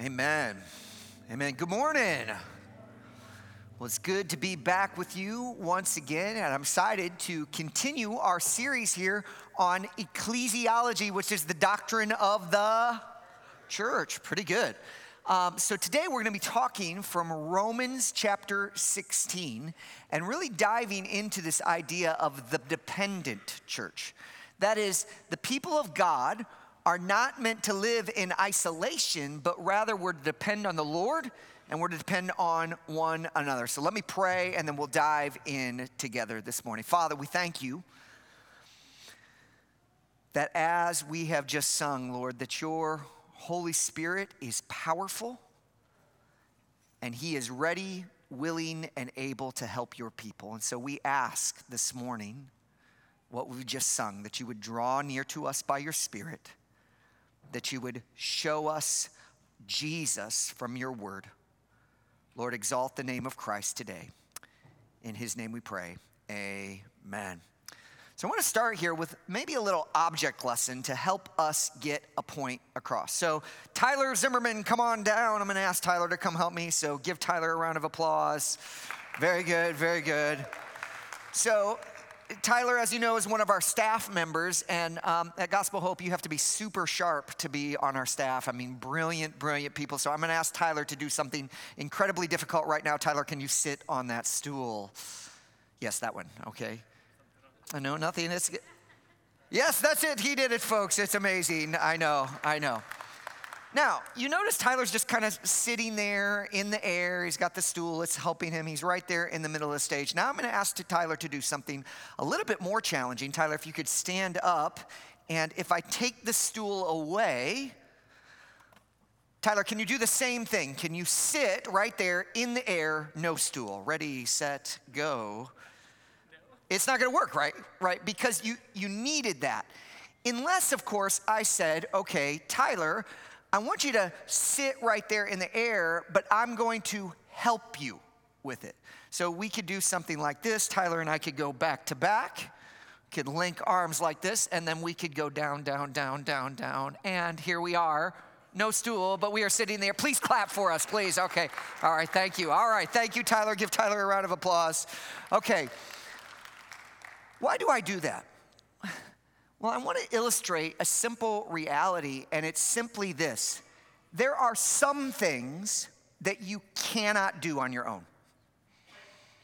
Amen. Amen. Good morning. Well, it's good to be back with you once again, and I'm excited to continue our series here on ecclesiology, which is the doctrine of the church. Pretty good. Um, so, today we're going to be talking from Romans chapter 16 and really diving into this idea of the dependent church. That is, the people of God are not meant to live in isolation, but rather we're to depend on the Lord and we're to depend on one another. So let me pray and then we'll dive in together this morning. Father, we thank you that as we have just sung, Lord, that your Holy Spirit is powerful and he is ready, willing, and able to help your people. And so we ask this morning what we've just sung that you would draw near to us by your Spirit that you would show us Jesus from your word. Lord, exalt the name of Christ today. In his name we pray. Amen. So I want to start here with maybe a little object lesson to help us get a point across. So, Tyler Zimmerman, come on down. I'm going to ask Tyler to come help me. So, give Tyler a round of applause. Very good, very good. So, Tyler, as you know, is one of our staff members, and um, at Gospel Hope, you have to be super sharp to be on our staff. I mean, brilliant, brilliant people. So I'm going to ask Tyler to do something incredibly difficult right now. Tyler, can you sit on that stool? Yes, that one. Okay. I know nothing. It's yes, that's it. He did it, folks. It's amazing. I know. I know. Now, you notice Tyler's just kind of sitting there in the air. He's got the stool, it's helping him. He's right there in the middle of the stage. Now, I'm going to ask Tyler to do something a little bit more challenging. Tyler, if you could stand up, and if I take the stool away, Tyler, can you do the same thing? Can you sit right there in the air, no stool? Ready, set, go. No. It's not going to work, right? Right? Because you you needed that. Unless, of course, I said, okay, Tyler, I want you to sit right there in the air, but I'm going to help you with it. So we could do something like this. Tyler and I could go back to back, could link arms like this, and then we could go down, down, down, down, down. And here we are. No stool, but we are sitting there. Please clap for us, please. Okay. All right. Thank you. All right. Thank you, Tyler. Give Tyler a round of applause. Okay. Why do I do that? Well, I want to illustrate a simple reality, and it's simply this there are some things that you cannot do on your own.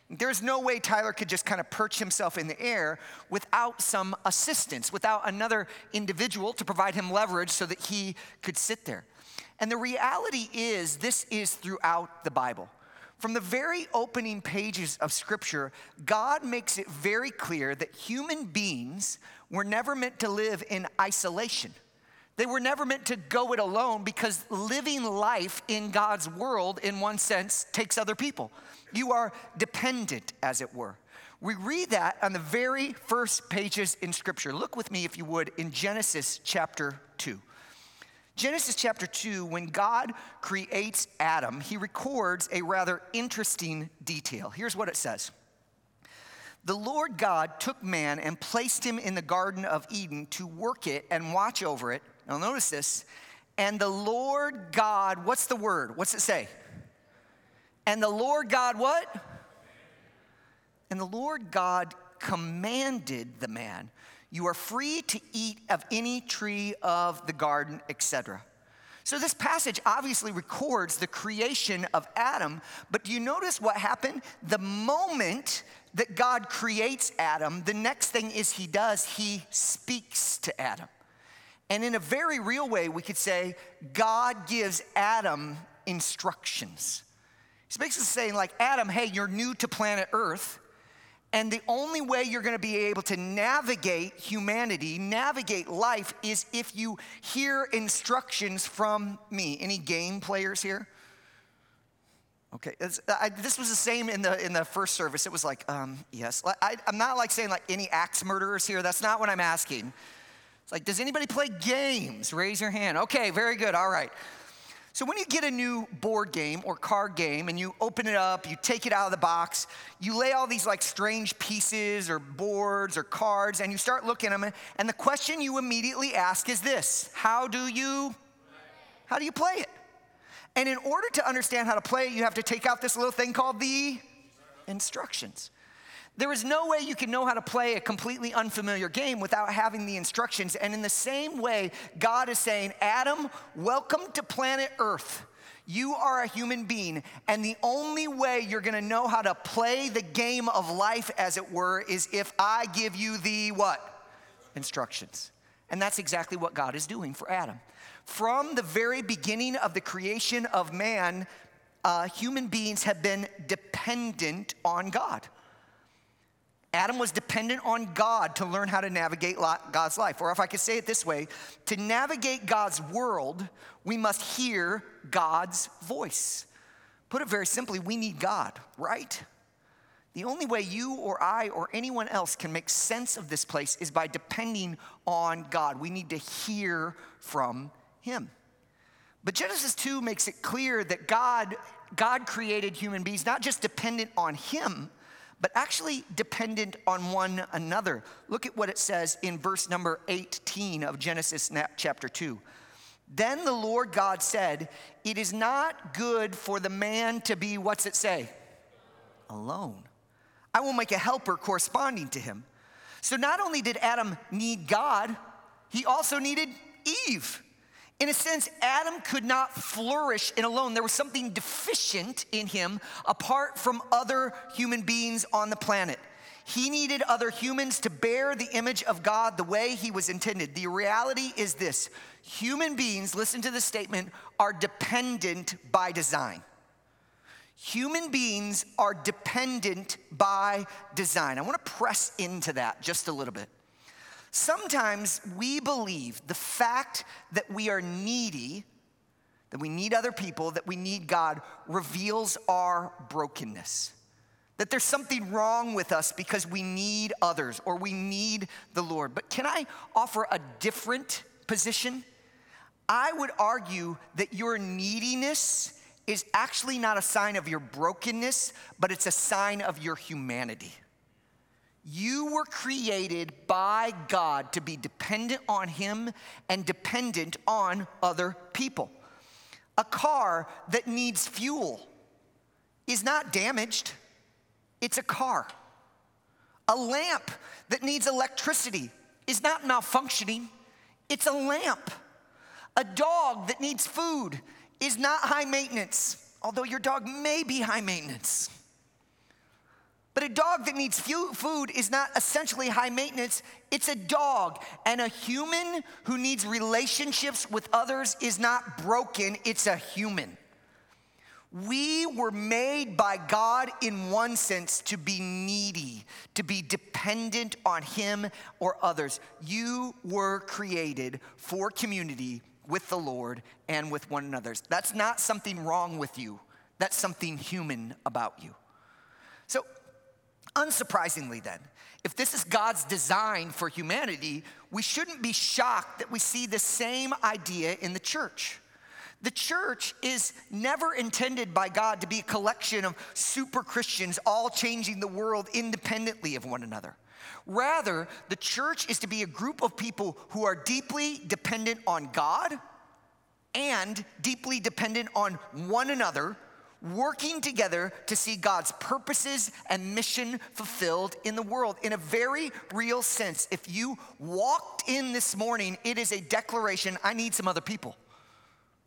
There's no way Tyler could just kind of perch himself in the air without some assistance, without another individual to provide him leverage so that he could sit there. And the reality is, this is throughout the Bible. From the very opening pages of Scripture, God makes it very clear that human beings were never meant to live in isolation. They were never meant to go it alone because living life in God's world, in one sense, takes other people. You are dependent, as it were. We read that on the very first pages in Scripture. Look with me, if you would, in Genesis chapter 2. Genesis chapter 2, when God creates Adam, he records a rather interesting detail. Here's what it says The Lord God took man and placed him in the Garden of Eden to work it and watch over it. Now, notice this. And the Lord God, what's the word? What's it say? And the Lord God, what? And the Lord God commanded the man you are free to eat of any tree of the garden, etc. So, this passage obviously records the creation of Adam, but do you notice what happened? The moment that God creates Adam, the next thing is he does, he speaks to Adam. And in a very real way, we could say God gives Adam instructions. He's basically saying, like, Adam, hey, you're new to planet Earth. And the only way you're going to be able to navigate humanity, navigate life, is if you hear instructions from me. Any game players here? Okay, I, this was the same in the in the first service. It was like, um, yes. I, I'm not like saying like any axe murderers here. That's not what I'm asking. It's like, does anybody play games? Raise your hand. Okay, very good. All right. So, when you get a new board game or card game and you open it up, you take it out of the box, you lay all these like strange pieces or boards or cards and you start looking at them. And the question you immediately ask is this How do you? How do you play it? And in order to understand how to play, it, you have to take out this little thing called the instructions. There is no way you can know how to play a completely unfamiliar game without having the instructions. And in the same way, God is saying, Adam, welcome to planet Earth. You are a human being, and the only way you're gonna know how to play the game of life, as it were, is if I give you the what? Instructions. And that's exactly what God is doing for Adam. From the very beginning of the creation of man, uh, human beings have been dependent on God. Adam was dependent on God to learn how to navigate God's life. Or if I could say it this way, to navigate God's world, we must hear God's voice. Put it very simply, we need God, right? The only way you or I or anyone else can make sense of this place is by depending on God. We need to hear from Him. But Genesis 2 makes it clear that God, God created human beings not just dependent on Him, but actually dependent on one another. Look at what it says in verse number 18 of Genesis chapter 2. Then the Lord God said, It is not good for the man to be, what's it say? Alone. I will make a helper corresponding to him. So not only did Adam need God, he also needed Eve. In a sense, Adam could not flourish in alone. There was something deficient in him apart from other human beings on the planet. He needed other humans to bear the image of God the way he was intended. The reality is this human beings, listen to the statement, are dependent by design. Human beings are dependent by design. I want to press into that just a little bit. Sometimes we believe the fact that we are needy, that we need other people, that we need God, reveals our brokenness. That there's something wrong with us because we need others or we need the Lord. But can I offer a different position? I would argue that your neediness is actually not a sign of your brokenness, but it's a sign of your humanity. You were created by God to be dependent on Him and dependent on other people. A car that needs fuel is not damaged, it's a car. A lamp that needs electricity is not malfunctioning, it's a lamp. A dog that needs food is not high maintenance, although your dog may be high maintenance. But a dog that needs food is not essentially high maintenance, it's a dog. And a human who needs relationships with others is not broken, it's a human. We were made by God in one sense to be needy, to be dependent on Him or others. You were created for community with the Lord and with one another. That's not something wrong with you, that's something human about you. Unsurprisingly, then, if this is God's design for humanity, we shouldn't be shocked that we see the same idea in the church. The church is never intended by God to be a collection of super Christians all changing the world independently of one another. Rather, the church is to be a group of people who are deeply dependent on God and deeply dependent on one another working together to see God's purposes and mission fulfilled in the world in a very real sense. If you walked in this morning, it is a declaration I need some other people.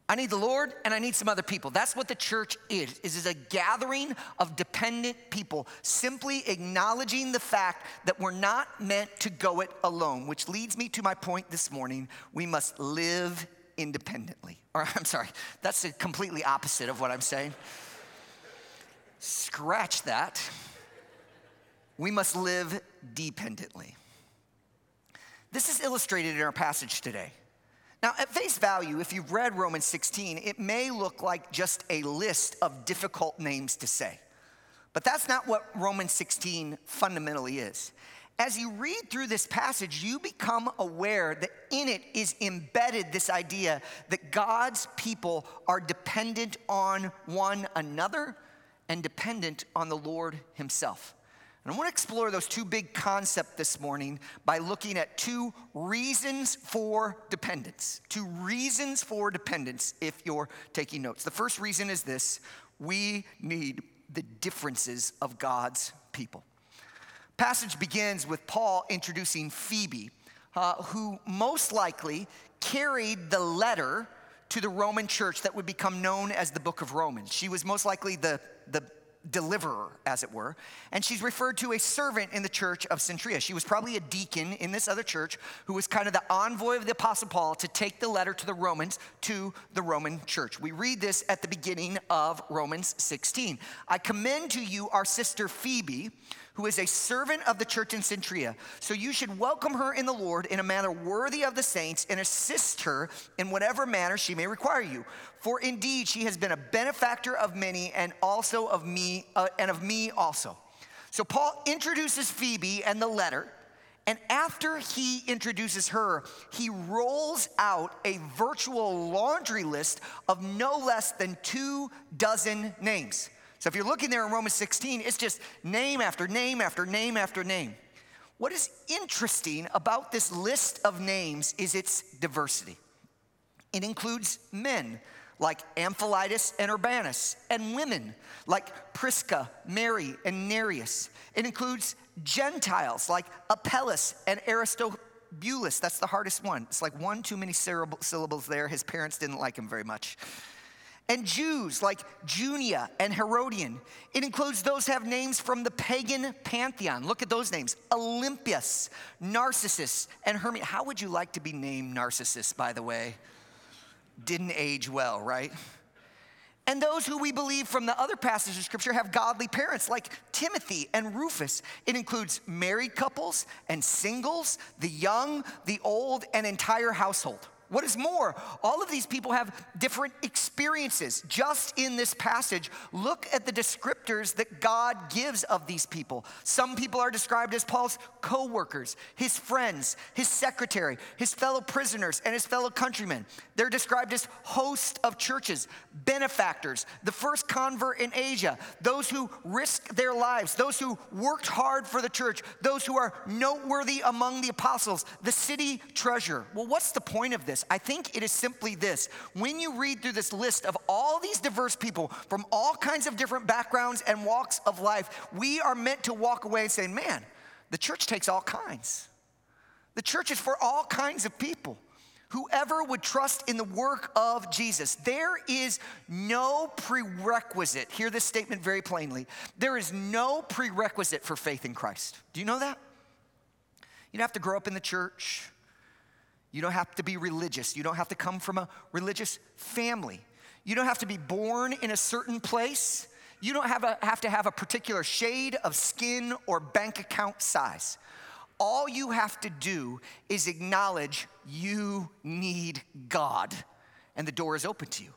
I need the Lord and I need some other people. That's what the church is. It is a gathering of dependent people, simply acknowledging the fact that we're not meant to go it alone, which leads me to my point this morning. We must live independently. Or I'm sorry, that's the completely opposite of what I'm saying. Scratch that. We must live dependently. This is illustrated in our passage today. Now, at face value, if you've read Romans 16, it may look like just a list of difficult names to say. But that's not what Romans 16 fundamentally is. As you read through this passage, you become aware that in it is embedded this idea that God's people are dependent on one another and dependent on the Lord Himself. And I want to explore those two big concepts this morning by looking at two reasons for dependence. Two reasons for dependence if you're taking notes. The first reason is this we need the differences of God's people. Passage begins with Paul introducing Phoebe, uh, who most likely carried the letter to the Roman church that would become known as the book of Romans. She was most likely the, the deliverer, as it were. And she's referred to a servant in the church of Cenchrea. She was probably a deacon in this other church who was kind of the envoy of the Apostle Paul to take the letter to the Romans to the Roman church. We read this at the beginning of Romans 16. I commend to you our sister Phoebe who is a servant of the church in Cenchrea. So you should welcome her in the Lord in a manner worthy of the saints and assist her in whatever manner she may require you. For indeed she has been a benefactor of many and also of me uh, and of me also. So Paul introduces Phoebe and the letter. And after he introduces her, he rolls out a virtual laundry list of no less than two dozen names. So if you're looking there in Romans 16, it's just name after name after name after name. What is interesting about this list of names is its diversity. It includes men like Ampliatus and Urbanus, and women like Prisca, Mary, and Nereus. It includes Gentiles like Apelles and Aristobulus. That's the hardest one. It's like one too many syllables there. His parents didn't like him very much and Jews like Junia and Herodion. It includes those who have names from the pagan pantheon. Look at those names Olympias, Narcissus, and Hermia. How would you like to be named Narcissus, by the way? Didn't age well, right? And those who we believe from the other passages of scripture have godly parents like Timothy and Rufus. It includes married couples and singles, the young, the old, and entire household. What is more, all of these people have different experiences. Just in this passage, look at the descriptors that God gives of these people. Some people are described as Paul's co workers, his friends, his secretary, his fellow prisoners, and his fellow countrymen. They're described as hosts of churches, benefactors, the first convert in Asia, those who risked their lives, those who worked hard for the church, those who are noteworthy among the apostles, the city treasure. Well, what's the point of this? This? I think it is simply this. When you read through this list of all these diverse people from all kinds of different backgrounds and walks of life, we are meant to walk away and say, man, the church takes all kinds. The church is for all kinds of people. Whoever would trust in the work of Jesus. There is no prerequisite. Hear this statement very plainly. There is no prerequisite for faith in Christ. Do you know that? You don't have to grow up in the church. You don't have to be religious. You don't have to come from a religious family. You don't have to be born in a certain place. You don't have, a, have to have a particular shade of skin or bank account size. All you have to do is acknowledge you need God, and the door is open to you.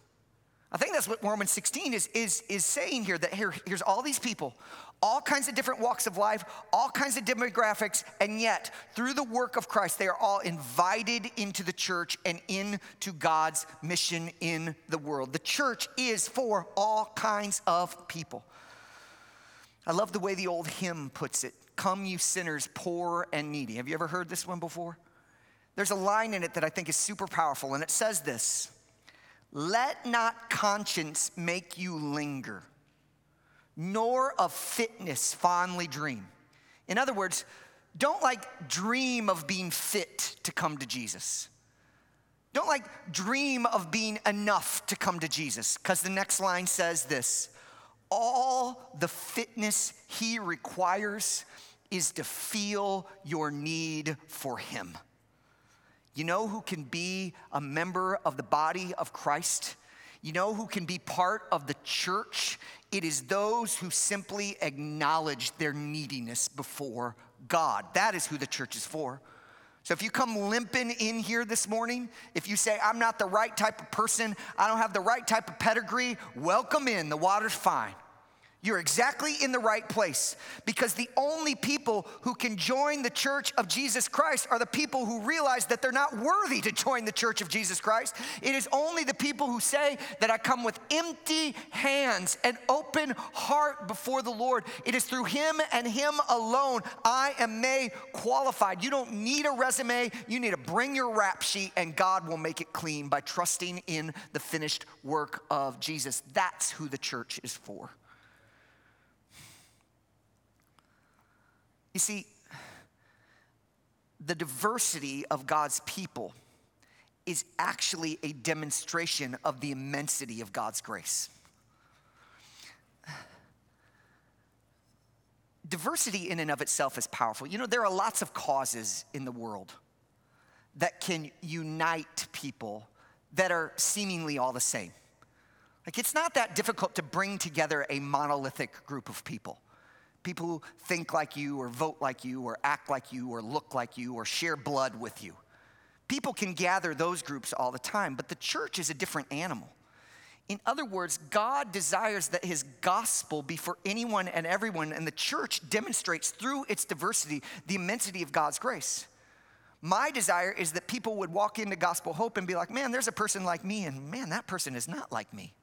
I think that's what Romans 16 is, is, is saying here that here, here's all these people, all kinds of different walks of life, all kinds of demographics, and yet through the work of Christ, they are all invited into the church and into God's mission in the world. The church is for all kinds of people. I love the way the old hymn puts it Come, you sinners, poor and needy. Have you ever heard this one before? There's a line in it that I think is super powerful, and it says this Let not conscience make you linger nor of fitness fondly dream. In other words, don't like dream of being fit to come to Jesus. Don't like dream of being enough to come to Jesus, because the next line says this all the fitness he requires is to feel your need for him. You know who can be a member of the body of Christ? You know who can be part of the church? It is those who simply acknowledge their neediness before God. That is who the church is for. So if you come limping in here this morning, if you say, I'm not the right type of person, I don't have the right type of pedigree, welcome in. The water's fine. You're exactly in the right place because the only people who can join the church of Jesus Christ are the people who realize that they're not worthy to join the church of Jesus Christ. It is only the people who say that I come with empty hands and open heart before the Lord. It is through Him and Him alone I am made qualified. You don't need a resume, you need to bring your rap sheet, and God will make it clean by trusting in the finished work of Jesus. That's who the church is for. You see, the diversity of God's people is actually a demonstration of the immensity of God's grace. Diversity in and of itself is powerful. You know, there are lots of causes in the world that can unite people that are seemingly all the same. Like, it's not that difficult to bring together a monolithic group of people people who think like you, or vote like you, or act like you, or look like you, or share blood with you. People can gather those groups all the time, but the church is a different animal. In other words, God desires that his gospel be for anyone and everyone, and the church demonstrates through its diversity the immensity of God's grace. My desire is that people would walk into Gospel Hope and be like, man, there's a person like me, and man, that person is not like me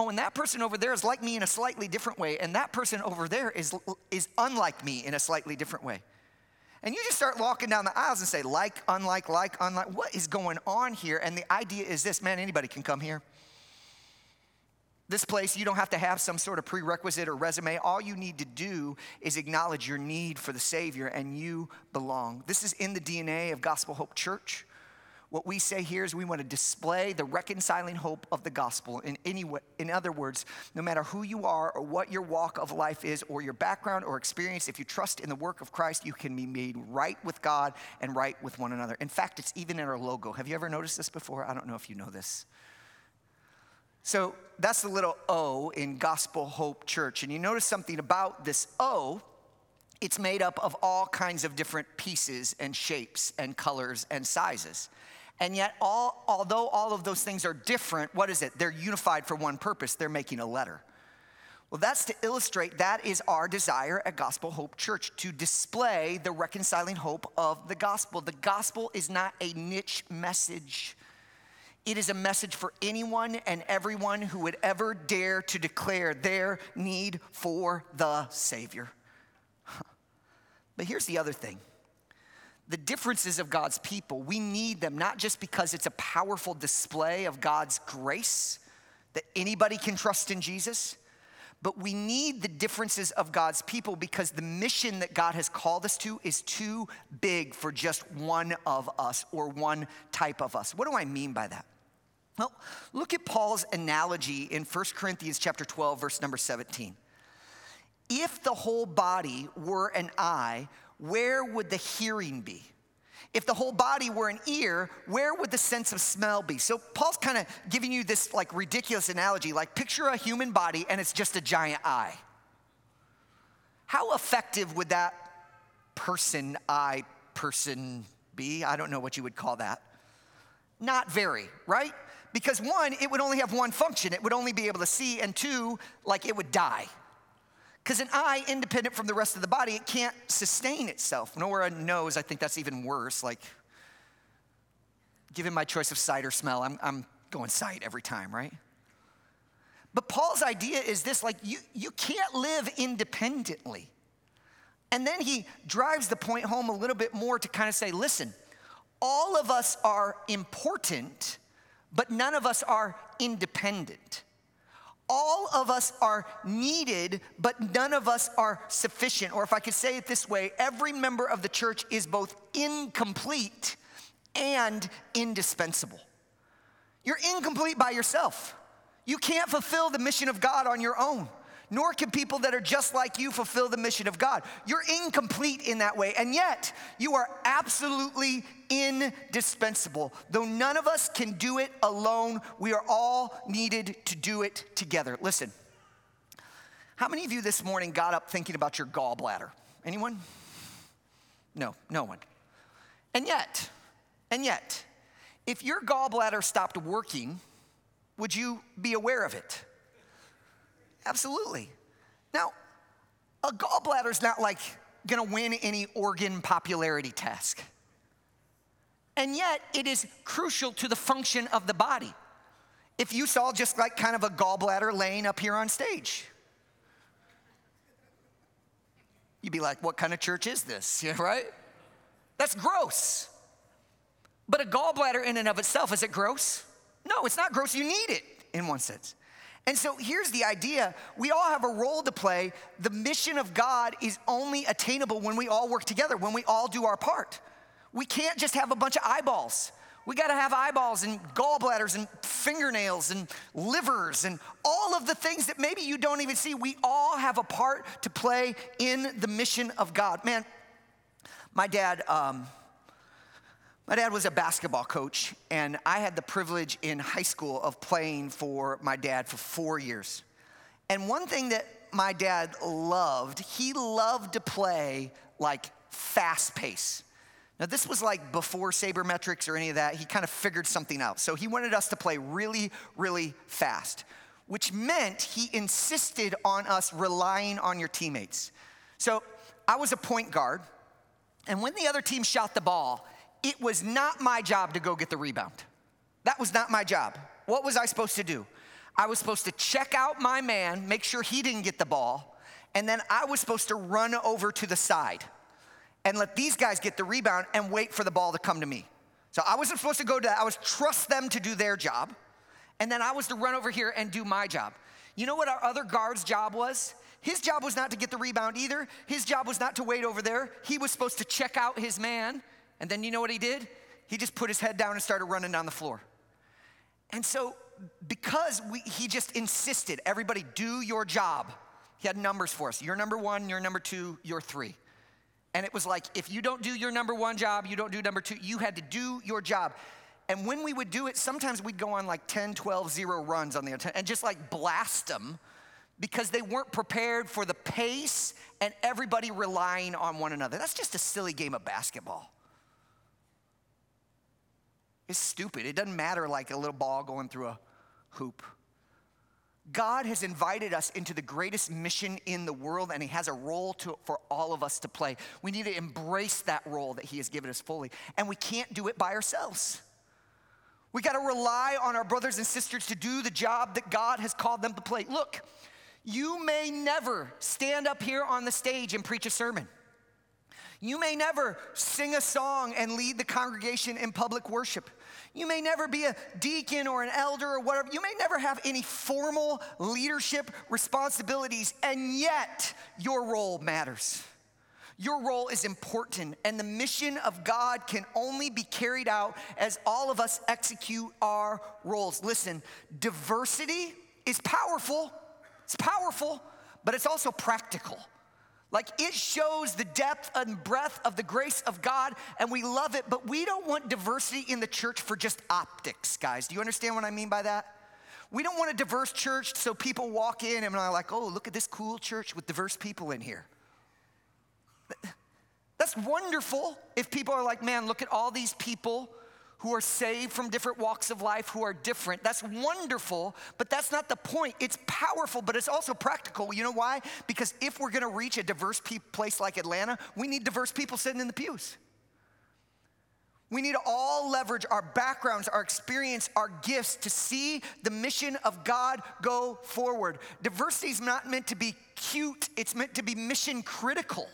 oh, and that person over there is like me in a slightly different way, and that person over there is, is unlike me in a slightly different way. And you just start walking down the aisles and say, like, unlike, like, unlike. What is going on here? And the idea is this man, anybody can come here. This place, you don't have to have some sort of prerequisite or resume. All you need to do is acknowledge your need for the Savior and you belong. This is in the DNA of Gospel Hope Church. What we say here is we want to display the reconciling hope of the gospel in any way. In other words, no matter who you are or what your walk of life is or your background or experience, if you trust in the work of Christ, you can be made right with God and right with one another. In fact, it's even in our logo. Have you ever noticed this before? I don't know if you know this. So that's the little O in Gospel Hope Church. And you notice something about this O it's made up of all kinds of different pieces and shapes and colors and sizes. And yet, all, although all of those things are different, what is it? They're unified for one purpose they're making a letter. Well, that's to illustrate that is our desire at Gospel Hope Church to display the reconciling hope of the gospel. The gospel is not a niche message. It is a message for anyone and everyone who would ever dare to declare their need for the Savior. But here's the other thing the differences of God's people, we need them not just because it's a powerful display of God's grace that anybody can trust in Jesus, but we need the differences of God's people because the mission that God has called us to is too big for just one of us or one type of us. What do I mean by that? Well, look at Paul's analogy in 1 Corinthians chapter 12 verse number 17. If the whole body were an eye, where would the hearing be? If the whole body were an ear, where would the sense of smell be? So Paul's kind of giving you this like ridiculous analogy, like picture a human body and it's just a giant eye. How effective would that person eye person be? I don't know what you would call that. Not very, right? Because one, it would only have one function. It would only be able to see, and two, like it would die. Because an eye, independent from the rest of the body, it can't sustain itself. Nor a nose, I think that's even worse. Like, given my choice of sight or smell, I'm, I'm going sight every time, right? But Paul's idea is this like, you, you can't live independently. And then he drives the point home a little bit more to kind of say, listen, all of us are important, but none of us are independent all of us are needed, but none of us are sufficient. Or if I could say it this way, every member of the church is both incomplete and indispensable. You're incomplete by yourself. You can't fulfill the mission of God on your own nor can people that are just like you fulfill the mission of God. You're incomplete in that way, and yet you are absolutely indispensable. Though none of us can do it alone, we are all needed to do it together. Listen, how many of you this morning got up thinking about your gallbladder? Anyone? No, no one. And yet, and yet, if your gallbladder stopped working, would you be aware of it? Absolutely. Now, a gallbladder is not like gonna win any organ popularity test. And yet, it is crucial to the function of the body. If you saw just like kind of a gallbladder laying up here on stage, you'd be like, what kind of church is this? Yeah, right? That's gross. But a gallbladder in and of itself, is it gross? No, it's not gross. You need it in one sense. And so here's the idea we all have a role to play. The mission of God is only attainable when we all work together, when we all do our part. We can't just have a bunch of eyeballs. We got to have eyeballs and gallbladders and fingernails and livers and all of the things that maybe you don't even see. We all have a part to play in the mission of God. Man, my dad, um, my dad was a basketball coach, and I had the privilege in high school of playing for my dad for four years. And one thing that my dad loved, he loved to play like fast pace. Now, this was like before sabermetrics or any of that. He kind of figured something out. So he wanted us to play really, really fast, which meant he insisted on us relying on your teammates. So I was a point guard, and when the other team shot the ball, it was not my job to go get the rebound. That was not my job. What was I supposed to do? I was supposed to check out my man, make sure he didn't get the ball, and then I was supposed to run over to the side and let these guys get the rebound and wait for the ball to come to me. So I wasn't supposed to go to that. I was trust them to do their job. And then I was to run over here and do my job. You know what our other guard's job was? His job was not to get the rebound either. His job was not to wait over there. He was supposed to check out his man. And then you know what he did? He just put his head down and started running down the floor. And so, because we, he just insisted, everybody do your job, he had numbers for us. You're number one, you're number two, you're three. And it was like, if you don't do your number one job, you don't do number two, you had to do your job. And when we would do it, sometimes we'd go on like 10, 12, zero runs on the and just like blast them because they weren't prepared for the pace and everybody relying on one another. That's just a silly game of basketball. It's stupid. It doesn't matter like a little ball going through a hoop. God has invited us into the greatest mission in the world, and He has a role to, for all of us to play. We need to embrace that role that He has given us fully, and we can't do it by ourselves. We got to rely on our brothers and sisters to do the job that God has called them to play. Look, you may never stand up here on the stage and preach a sermon. You may never sing a song and lead the congregation in public worship. You may never be a deacon or an elder or whatever. You may never have any formal leadership responsibilities, and yet your role matters. Your role is important, and the mission of God can only be carried out as all of us execute our roles. Listen, diversity is powerful, it's powerful, but it's also practical. Like it shows the depth and breadth of the grace of God, and we love it, but we don't want diversity in the church for just optics, guys. Do you understand what I mean by that? We don't want a diverse church so people walk in and are like, oh, look at this cool church with diverse people in here. That's wonderful if people are like, man, look at all these people who are saved from different walks of life, who are different. That's wonderful, but that's not the point. It's powerful, but it's also practical. You know why? Because if we're gonna reach a diverse pe- place like Atlanta, we need diverse people sitting in the pews. We need to all leverage our backgrounds, our experience, our gifts to see the mission of God go forward. Diversity is not meant to be cute, it's meant to be mission critical.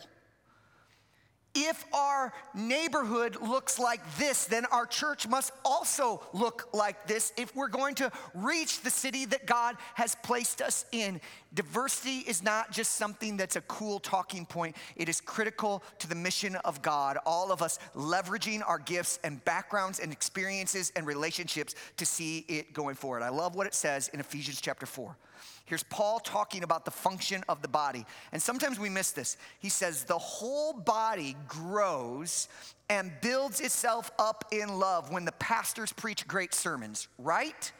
If our neighborhood looks like this, then our church must also look like this if we're going to reach the city that God has placed us in. Diversity is not just something that's a cool talking point, it is critical to the mission of God. All of us leveraging our gifts and backgrounds and experiences and relationships to see it going forward. I love what it says in Ephesians chapter 4. Here's Paul talking about the function of the body. And sometimes we miss this. He says, The whole body grows and builds itself up in love when the pastors preach great sermons, right?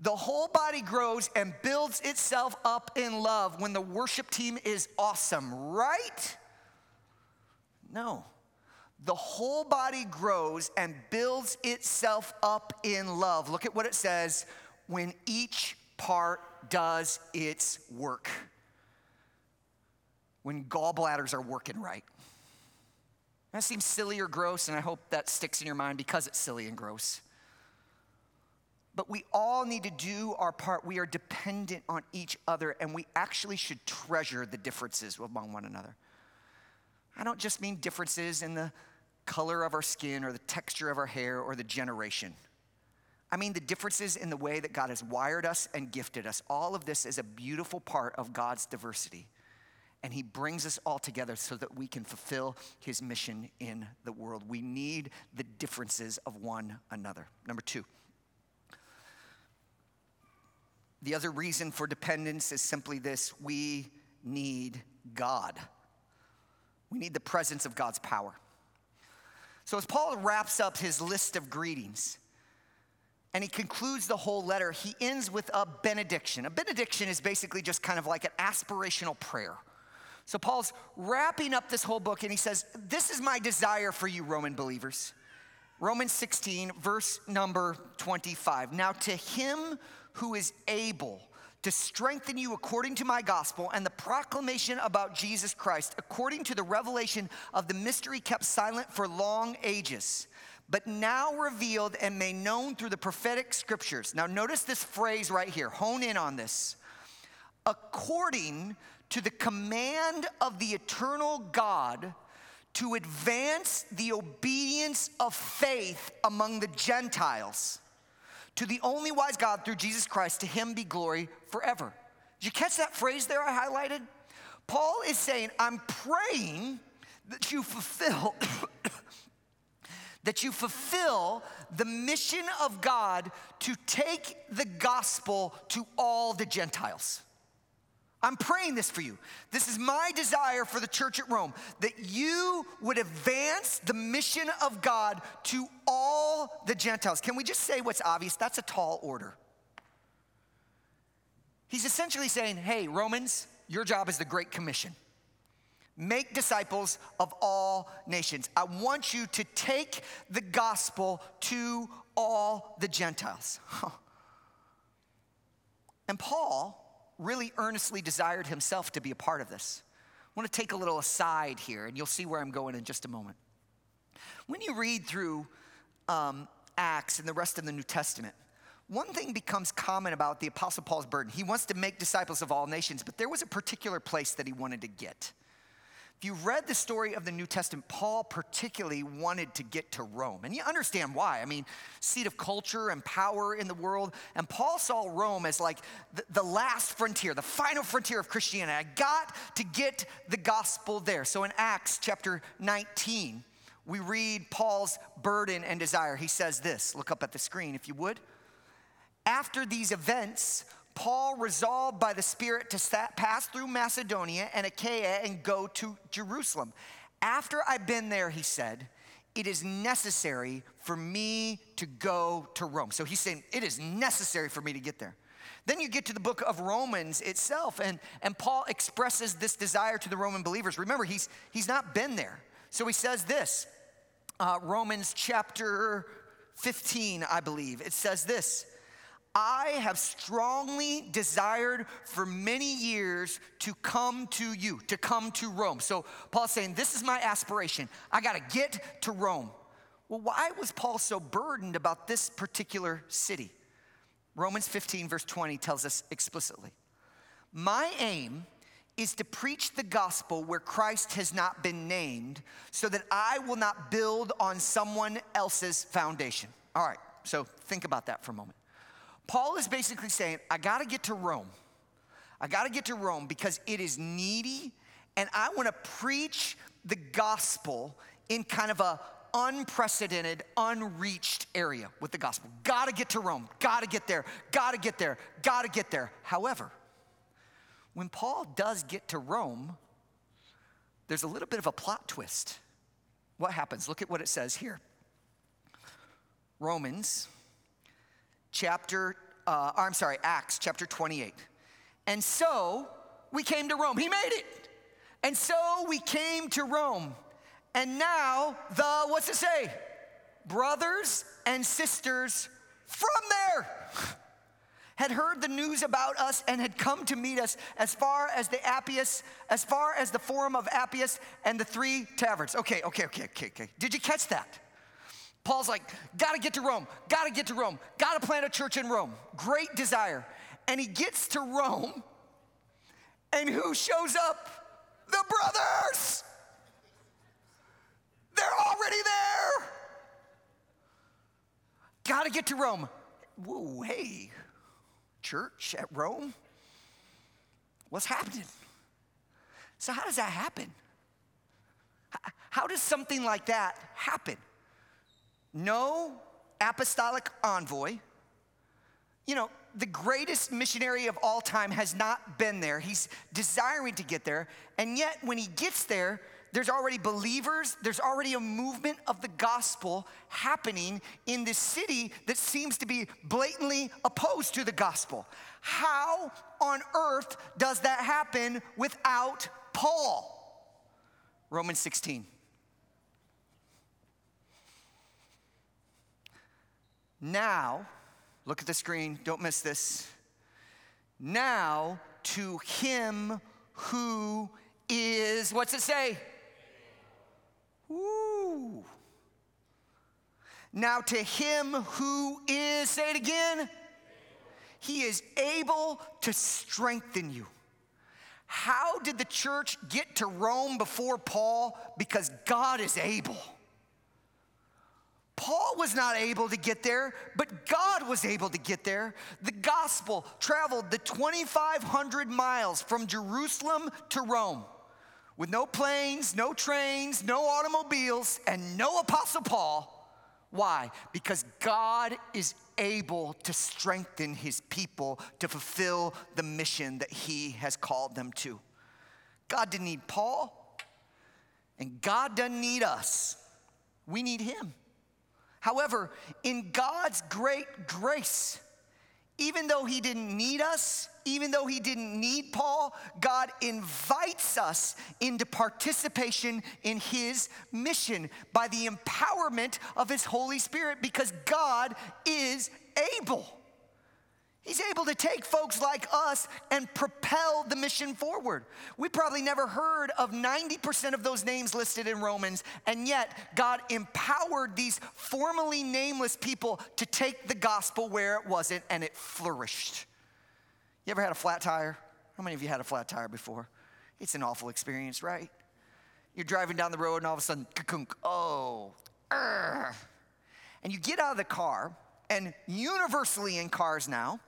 The whole body grows and builds itself up in love when the worship team is awesome, right? No. The whole body grows and builds itself up in love. Look at what it says when each part does its work. When gallbladders are working right. That seems silly or gross, and I hope that sticks in your mind because it's silly and gross. But we all need to do our part. We are dependent on each other, and we actually should treasure the differences among one another. I don't just mean differences in the color of our skin or the texture of our hair or the generation. I mean the differences in the way that God has wired us and gifted us. All of this is a beautiful part of God's diversity. And He brings us all together so that we can fulfill His mission in the world. We need the differences of one another. Number two, The other reason for dependence is simply this we need God. We need the presence of God's power. So, as Paul wraps up his list of greetings and he concludes the whole letter, he ends with a benediction. A benediction is basically just kind of like an aspirational prayer. So, Paul's wrapping up this whole book and he says, This is my desire for you, Roman believers. Romans 16, verse number 25. Now, to him who is able to strengthen you according to my gospel and the proclamation about Jesus Christ, according to the revelation of the mystery kept silent for long ages, but now revealed and made known through the prophetic scriptures. Now, notice this phrase right here, hone in on this. According to the command of the eternal God to advance the obedience of faith among the Gentiles to the only wise God through Jesus Christ, to him be glory forever. Did you catch that phrase there I highlighted? Paul is saying, I'm praying that you fulfill. That you fulfill the mission of God to take the gospel to all the Gentiles. I'm praying this for you. This is my desire for the church at Rome that you would advance the mission of God to all the Gentiles. Can we just say what's obvious? That's a tall order. He's essentially saying, hey, Romans, your job is the Great Commission. Make disciples of all nations. I want you to take the gospel to all the Gentiles. and Paul, really earnestly desired himself to be a part of this. I want to take a little aside here, and you'll see where I'm going in just a moment. When you read through um, Acts and the rest of the New Testament, one thing becomes common about the Apostle Paul's burden. He wants to make disciples of all nations, but there was a particular place that he wanted to get. If you read the story of the New Testament, Paul particularly wanted to get to Rome. And you understand why. I mean, seat of culture and power in the world. And Paul saw Rome as like the, the last frontier, the final frontier of Christianity. I got to get the gospel there. So in Acts chapter 19, we read Paul's burden and desire. He says this look up at the screen if you would. After these events, Paul resolved by the Spirit to pass through Macedonia and Achaia and go to Jerusalem. After I've been there, he said, it is necessary for me to go to Rome. So he's saying, it is necessary for me to get there. Then you get to the book of Romans itself, and, and Paul expresses this desire to the Roman believers. Remember, he's, he's not been there. So he says this uh, Romans chapter 15, I believe. It says this I have strongly desired for many years to come to you, to come to Rome. So Paul's saying, This is my aspiration. I got to get to Rome. Well, why was Paul so burdened about this particular city? Romans 15, verse 20 tells us explicitly My aim is to preach the gospel where Christ has not been named, so that I will not build on someone else's foundation. All right, so think about that for a moment. Paul is basically saying, I got to get to Rome. I got to get to Rome because it is needy and I want to preach the gospel in kind of a unprecedented, unreached area with the gospel. Got to get to Rome. Got to get there. Got to get there. Got to get there. However, when Paul does get to Rome, there's a little bit of a plot twist. What happens? Look at what it says here. Romans chapter, uh, I'm sorry, Acts chapter 28. And so we came to Rome. He made it. And so we came to Rome. And now the, what's it say? Brothers and sisters from there had heard the news about us and had come to meet us as far as the Appius, as far as the Forum of Appius and the three taverns. Okay, okay, okay, okay, okay. Did you catch that? Paul's like, gotta get to Rome, gotta get to Rome, gotta plant a church in Rome. Great desire. And he gets to Rome, and who shows up? The brothers! They're already there! Gotta get to Rome. Whoa, hey, church at Rome? What's happening? So, how does that happen? How does something like that happen? No apostolic envoy. You know, the greatest missionary of all time has not been there. He's desiring to get there. And yet, when he gets there, there's already believers, there's already a movement of the gospel happening in this city that seems to be blatantly opposed to the gospel. How on earth does that happen without Paul? Romans 16. Now, look at the screen, don't miss this. Now, to him who is, what's it say? Woo. Now, to him who is, say it again, he is able to strengthen you. How did the church get to Rome before Paul? Because God is able. Paul was not able to get there, but God was able to get there. The gospel traveled the 2,500 miles from Jerusalem to Rome with no planes, no trains, no automobiles, and no Apostle Paul. Why? Because God is able to strengthen his people to fulfill the mission that he has called them to. God didn't need Paul, and God doesn't need us. We need him. However, in God's great grace, even though he didn't need us, even though he didn't need Paul, God invites us into participation in his mission by the empowerment of his Holy Spirit because God is able. He's able to take folks like us and propel the mission forward. We probably never heard of 90% of those names listed in Romans, and yet God empowered these formerly nameless people to take the gospel where it wasn't, and it flourished. You ever had a flat tire? How many of you had a flat tire before? It's an awful experience, right? You're driving down the road, and all of a sudden, oh, and you get out of the car, and universally in cars now,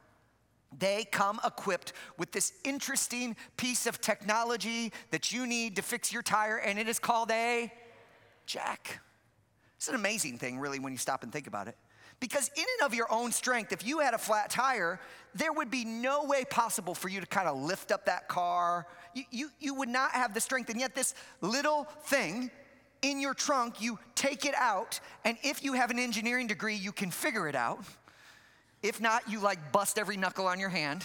they come equipped with this interesting piece of technology that you need to fix your tire, and it is called a jack. It's an amazing thing, really, when you stop and think about it. Because, in and of your own strength, if you had a flat tire, there would be no way possible for you to kind of lift up that car. You, you, you would not have the strength. And yet, this little thing in your trunk, you take it out, and if you have an engineering degree, you can figure it out. If not, you like bust every knuckle on your hand.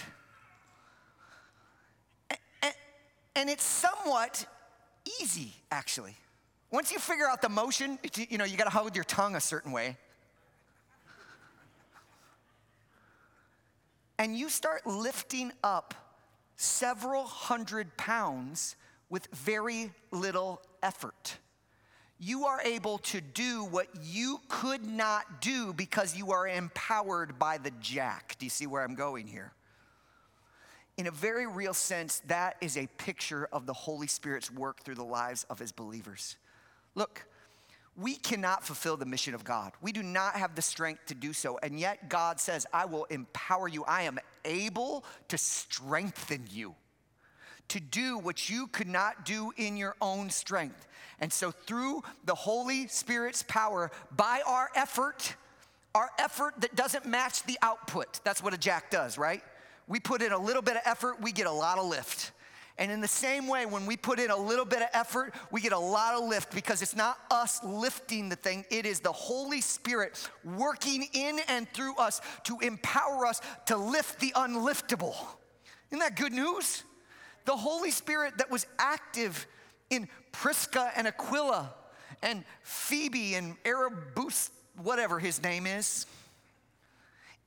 And it's somewhat easy, actually. Once you figure out the motion, you know, you gotta hold your tongue a certain way. And you start lifting up several hundred pounds with very little effort you are able to do what you could not do because you are empowered by the jack. Do you see where I'm going here? In a very real sense, that is a picture of the Holy Spirit's work through the lives of his believers. Look, we cannot fulfill the mission of God. We do not have the strength to do so. And yet, God says, I will empower you. I am able to strengthen you to do what you could not do in your own strength. And so, through the Holy Spirit's power, by our effort, our effort that doesn't match the output, that's what a jack does, right? We put in a little bit of effort, we get a lot of lift. And in the same way, when we put in a little bit of effort, we get a lot of lift because it's not us lifting the thing, it is the Holy Spirit working in and through us to empower us to lift the unliftable. Isn't that good news? The Holy Spirit that was active in Prisca and Aquila and Phoebe and Erebus, whatever his name is,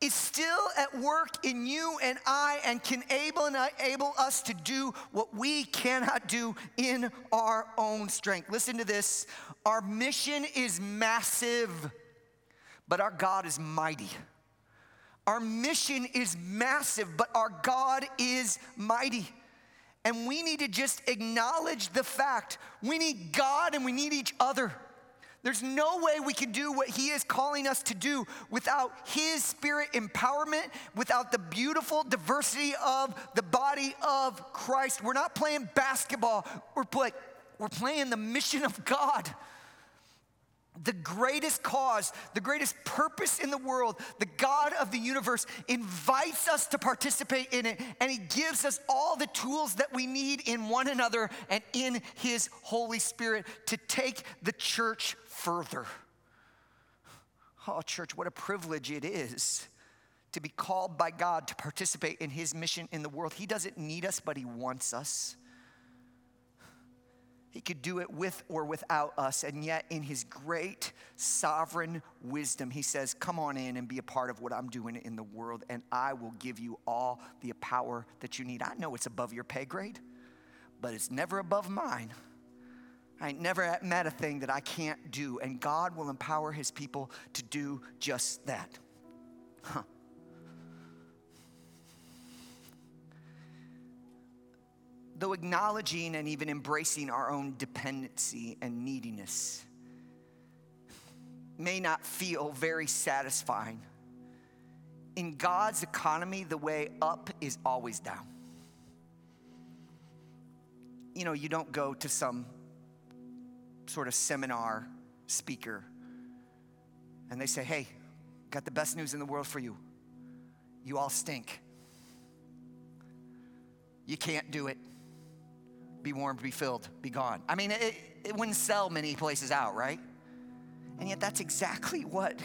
is still at work in you and I and can able and enable us to do what we cannot do in our own strength. Listen to this. Our mission is massive, but our God is mighty. Our mission is massive, but our God is mighty. And we need to just acknowledge the fact we need God and we need each other. There's no way we can do what He is calling us to do without His Spirit empowerment, without the beautiful diversity of the body of Christ. We're not playing basketball, we're, play, we're playing the mission of God the greatest cause, the greatest purpose in the world, the God of the universe invites us to participate in it, and He gives us all the tools that we need in one another and in His Holy Spirit to take the church further. Oh, church, what a privilege it is to be called by God to participate in His mission in the world. He doesn't need us, but He wants us. He could do it with or without us. And yet, in his great sovereign wisdom, he says, Come on in and be a part of what I'm doing in the world, and I will give you all the power that you need. I know it's above your pay grade, but it's never above mine. I ain't never met a thing that I can't do, and God will empower his people to do just that. Huh. Though acknowledging and even embracing our own dependency and neediness may not feel very satisfying, in God's economy, the way up is always down. You know, you don't go to some sort of seminar speaker and they say, hey, got the best news in the world for you. You all stink. You can't do it be warmed, be filled, be gone. I mean, it, it wouldn't sell many places out, right? And yet, that's exactly what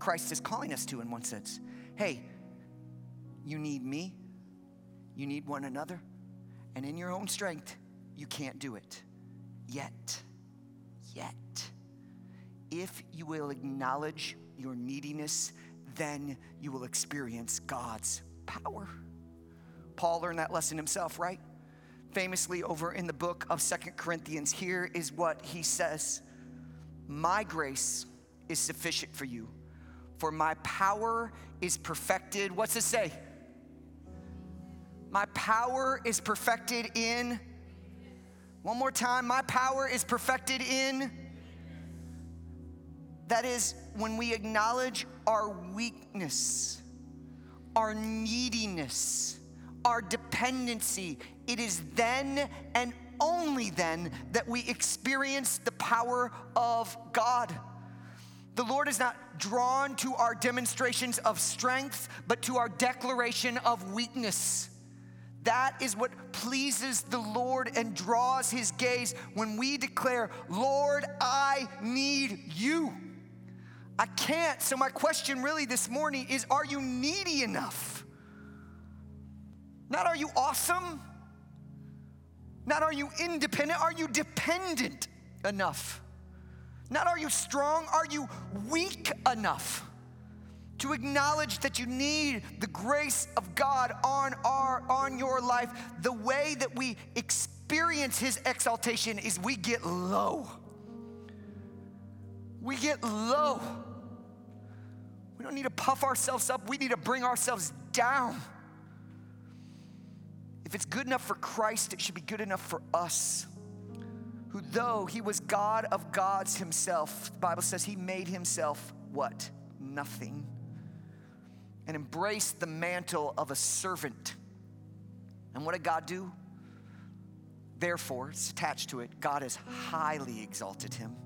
Christ is calling us to in one sense. Hey, you need me, you need one another, and in your own strength, you can't do it. Yet, yet, if you will acknowledge your neediness, then you will experience God's power. Paul learned that lesson himself, right? Famously over in the book of Second Corinthians. Here is what he says My grace is sufficient for you, for my power is perfected. What's it say? My power is perfected in. One more time, my power is perfected in. That is when we acknowledge our weakness, our neediness, our dependency it is then and only then that we experience the power of God. The Lord is not drawn to our demonstrations of strength, but to our declaration of weakness. That is what pleases the Lord and draws his gaze when we declare, Lord, I need you. I can't. So, my question really this morning is Are you needy enough? Not are you awesome? Not are you independent, are you dependent enough? Not are you strong, are you weak enough to acknowledge that you need the grace of God on our on your life? The way that we experience his exaltation is we get low. We get low. We don't need to puff ourselves up, we need to bring ourselves down. If it's good enough for Christ, it should be good enough for us. Who, though he was God of gods himself, the Bible says he made himself what? Nothing. And embraced the mantle of a servant. And what did God do? Therefore, it's attached to it, God has highly exalted him.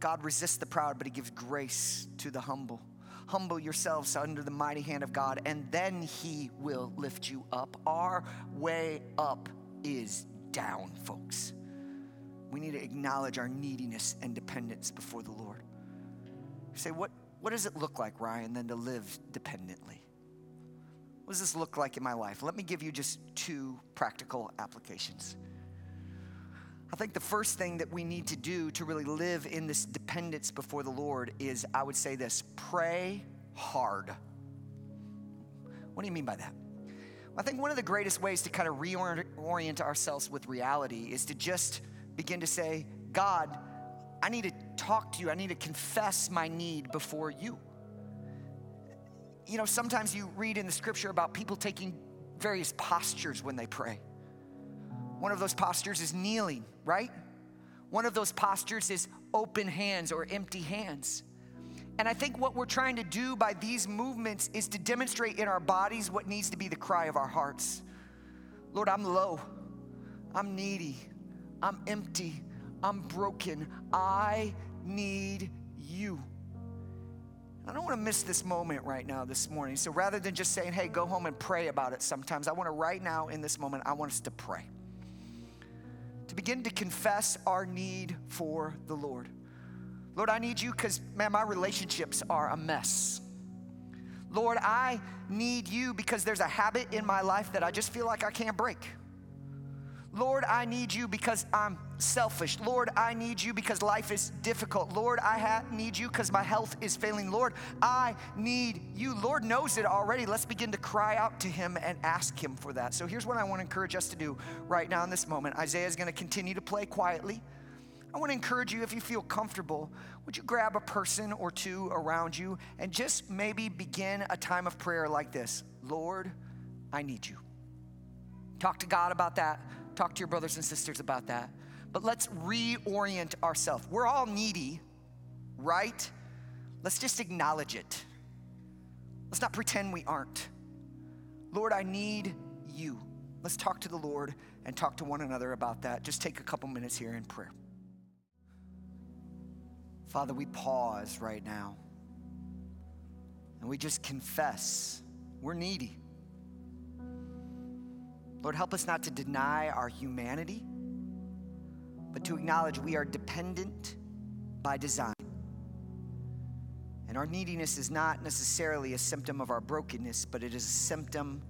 God resists the proud, but he gives grace to the humble. Humble yourselves under the mighty hand of God, and then He will lift you up. Our way up is down, folks. We need to acknowledge our neediness and dependence before the Lord. You say, what, what does it look like, Ryan, then to live dependently? What does this look like in my life? Let me give you just two practical applications. I think the first thing that we need to do to really live in this dependence before the Lord is, I would say this pray hard. What do you mean by that? I think one of the greatest ways to kind of reorient ourselves with reality is to just begin to say, God, I need to talk to you. I need to confess my need before you. You know, sometimes you read in the scripture about people taking various postures when they pray. One of those postures is kneeling, right? One of those postures is open hands or empty hands. And I think what we're trying to do by these movements is to demonstrate in our bodies what needs to be the cry of our hearts. Lord, I'm low, I'm needy, I'm empty, I'm broken. I need you. I don't want to miss this moment right now, this morning. So rather than just saying, hey, go home and pray about it sometimes, I want to right now in this moment, I want us to pray. To begin to confess our need for the Lord. Lord, I need you because, man, my relationships are a mess. Lord, I need you because there's a habit in my life that I just feel like I can't break. Lord, I need you because I'm selfish. Lord, I need you because life is difficult. Lord, I ha- need you because my health is failing. Lord, I need you. Lord knows it already. Let's begin to cry out to him and ask him for that. So here's what I want to encourage us to do right now in this moment. Isaiah is going to continue to play quietly. I want to encourage you, if you feel comfortable, would you grab a person or two around you and just maybe begin a time of prayer like this Lord, I need you. Talk to God about that. Talk to your brothers and sisters about that. But let's reorient ourselves. We're all needy, right? Let's just acknowledge it. Let's not pretend we aren't. Lord, I need you. Let's talk to the Lord and talk to one another about that. Just take a couple minutes here in prayer. Father, we pause right now and we just confess we're needy. Lord, help us not to deny our humanity, but to acknowledge we are dependent by design. And our neediness is not necessarily a symptom of our brokenness, but it is a symptom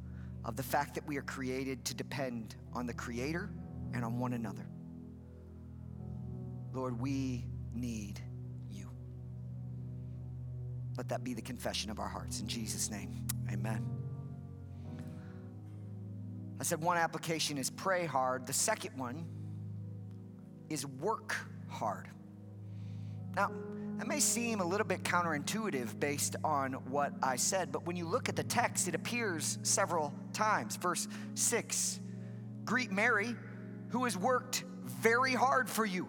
of the fact that we are created to depend on the Creator and on one another. Lord, we need you. let that be the confession of our hearts. In Jesus' name, amen. I said one application is pray hard, the second one is work hard. Now, that may seem a little bit counterintuitive based on what I said, but when you look at the text, it appears several times. Verse 6 Greet Mary, who has worked very hard for you.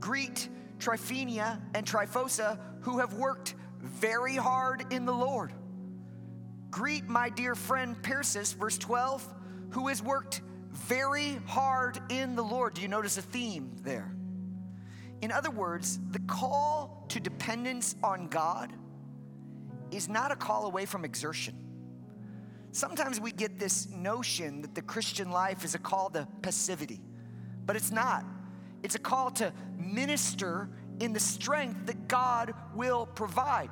Greet Tryphena and Tryphosa, who have worked very hard in the Lord. Greet my dear friend Persis, verse 12, who has worked very hard in the Lord. Do you notice a theme there? In other words, the call to dependence on God is not a call away from exertion. Sometimes we get this notion that the Christian life is a call to passivity, but it's not. It's a call to minister in the strength that God will provide.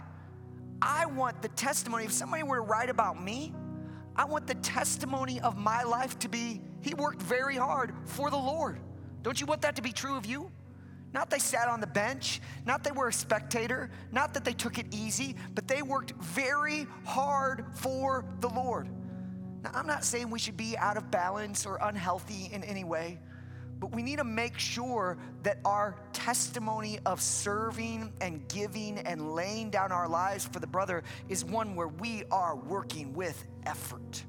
I want the testimony, if somebody were to write about me, I want the testimony of my life to be, he worked very hard for the Lord. Don't you want that to be true of you? Not they sat on the bench, not they were a spectator, not that they took it easy, but they worked very hard for the Lord. Now, I'm not saying we should be out of balance or unhealthy in any way. But we need to make sure that our testimony of serving and giving and laying down our lives for the brother is one where we are working with effort.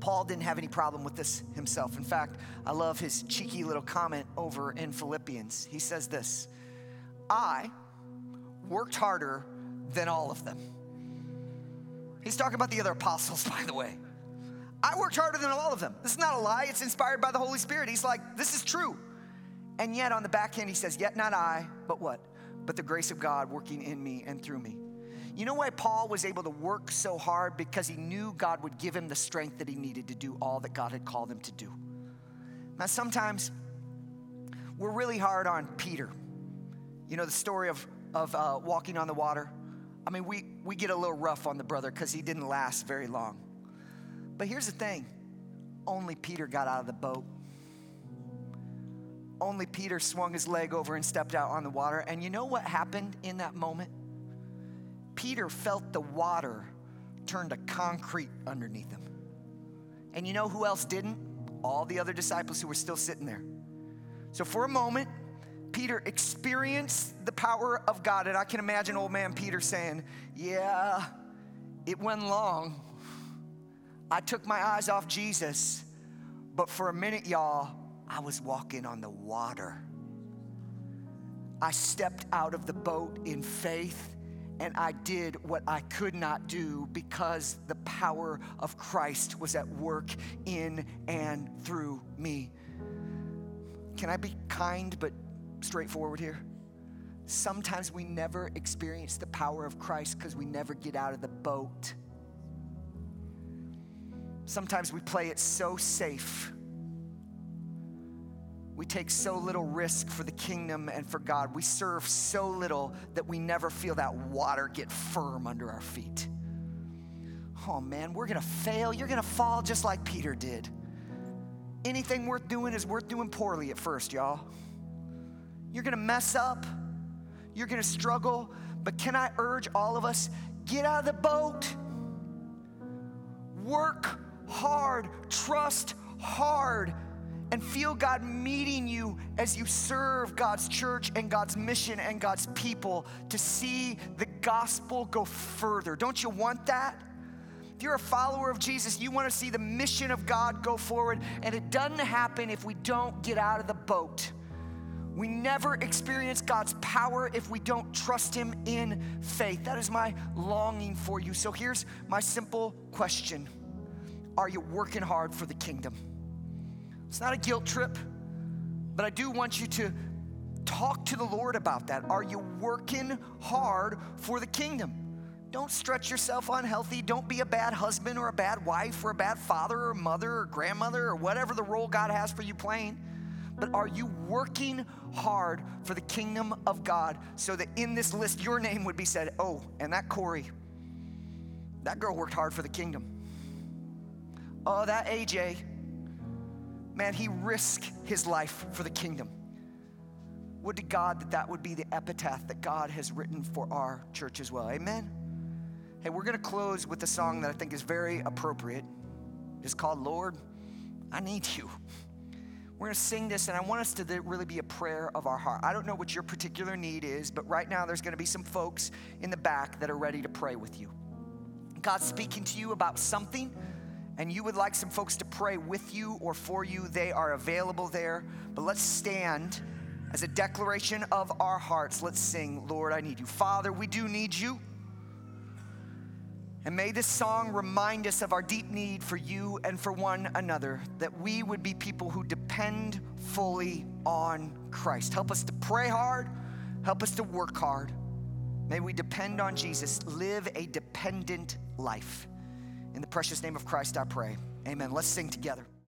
Paul didn't have any problem with this himself. In fact, I love his cheeky little comment over in Philippians. He says this I worked harder than all of them. He's talking about the other apostles, by the way. I worked harder than all of them. This is not a lie, it's inspired by the Holy Spirit. He's like, this is true. And yet on the back end, he says, Yet not I, but what? But the grace of God working in me and through me. You know why Paul was able to work so hard? Because he knew God would give him the strength that he needed to do all that God had called him to do. Now, sometimes we're really hard on Peter. You know, the story of, of uh, walking on the water. I mean, we, we get a little rough on the brother because he didn't last very long. But here's the thing only Peter got out of the boat. Only Peter swung his leg over and stepped out on the water. And you know what happened in that moment? Peter felt the water turned to concrete underneath him. And you know who else didn't? All the other disciples who were still sitting there. So for a moment, Peter experienced the power of God. And I can imagine old man Peter saying, Yeah, it went long. I took my eyes off Jesus, but for a minute, y'all, I was walking on the water. I stepped out of the boat in faith and I did what I could not do because the power of Christ was at work in and through me. Can I be kind but straightforward here? Sometimes we never experience the power of Christ because we never get out of the boat. Sometimes we play it so safe. We take so little risk for the kingdom and for God. We serve so little that we never feel that water get firm under our feet. Oh man, we're gonna fail. You're gonna fall just like Peter did. Anything worth doing is worth doing poorly at first, y'all. You're gonna mess up, you're gonna struggle, but can I urge all of us get out of the boat, work hard, trust hard, and feel God meeting you as you serve God's church and God's mission and God's people to see the gospel go further. Don't you want that? If you're a follower of Jesus, you want to see the mission of God go forward, and it doesn't happen if we don't get out of the boat. We never experience God's power if we don't trust Him in faith. That is my longing for you. So here's my simple question Are you working hard for the kingdom? It's not a guilt trip, but I do want you to talk to the Lord about that. Are you working hard for the kingdom? Don't stretch yourself unhealthy. Don't be a bad husband or a bad wife or a bad father or mother or grandmother or whatever the role God has for you playing. But are you working hard for the kingdom of God so that in this list your name would be said, oh, and that Corey, that girl worked hard for the kingdom. Oh, that AJ, man, he risked his life for the kingdom. Would to God that that would be the epitaph that God has written for our church as well. Amen. Hey, we're going to close with a song that I think is very appropriate. It's called Lord, I Need You. We're going to sing this, and I want us to really be a prayer of our heart. I don't know what your particular need is, but right now there's going to be some folks in the back that are ready to pray with you. God's speaking to you about something and you would like some folks to pray with you or for you, they are available there. But let's stand as a declaration of our hearts. Let's sing, Lord, I need you. Father, we do need you. And may this song remind us of our deep need for you and for one another, that we would be people who depend fully on Christ. Help us to pray hard, help us to work hard. May we depend on Jesus, live a dependent life. In the precious name of Christ, I pray. Amen. Let's sing together.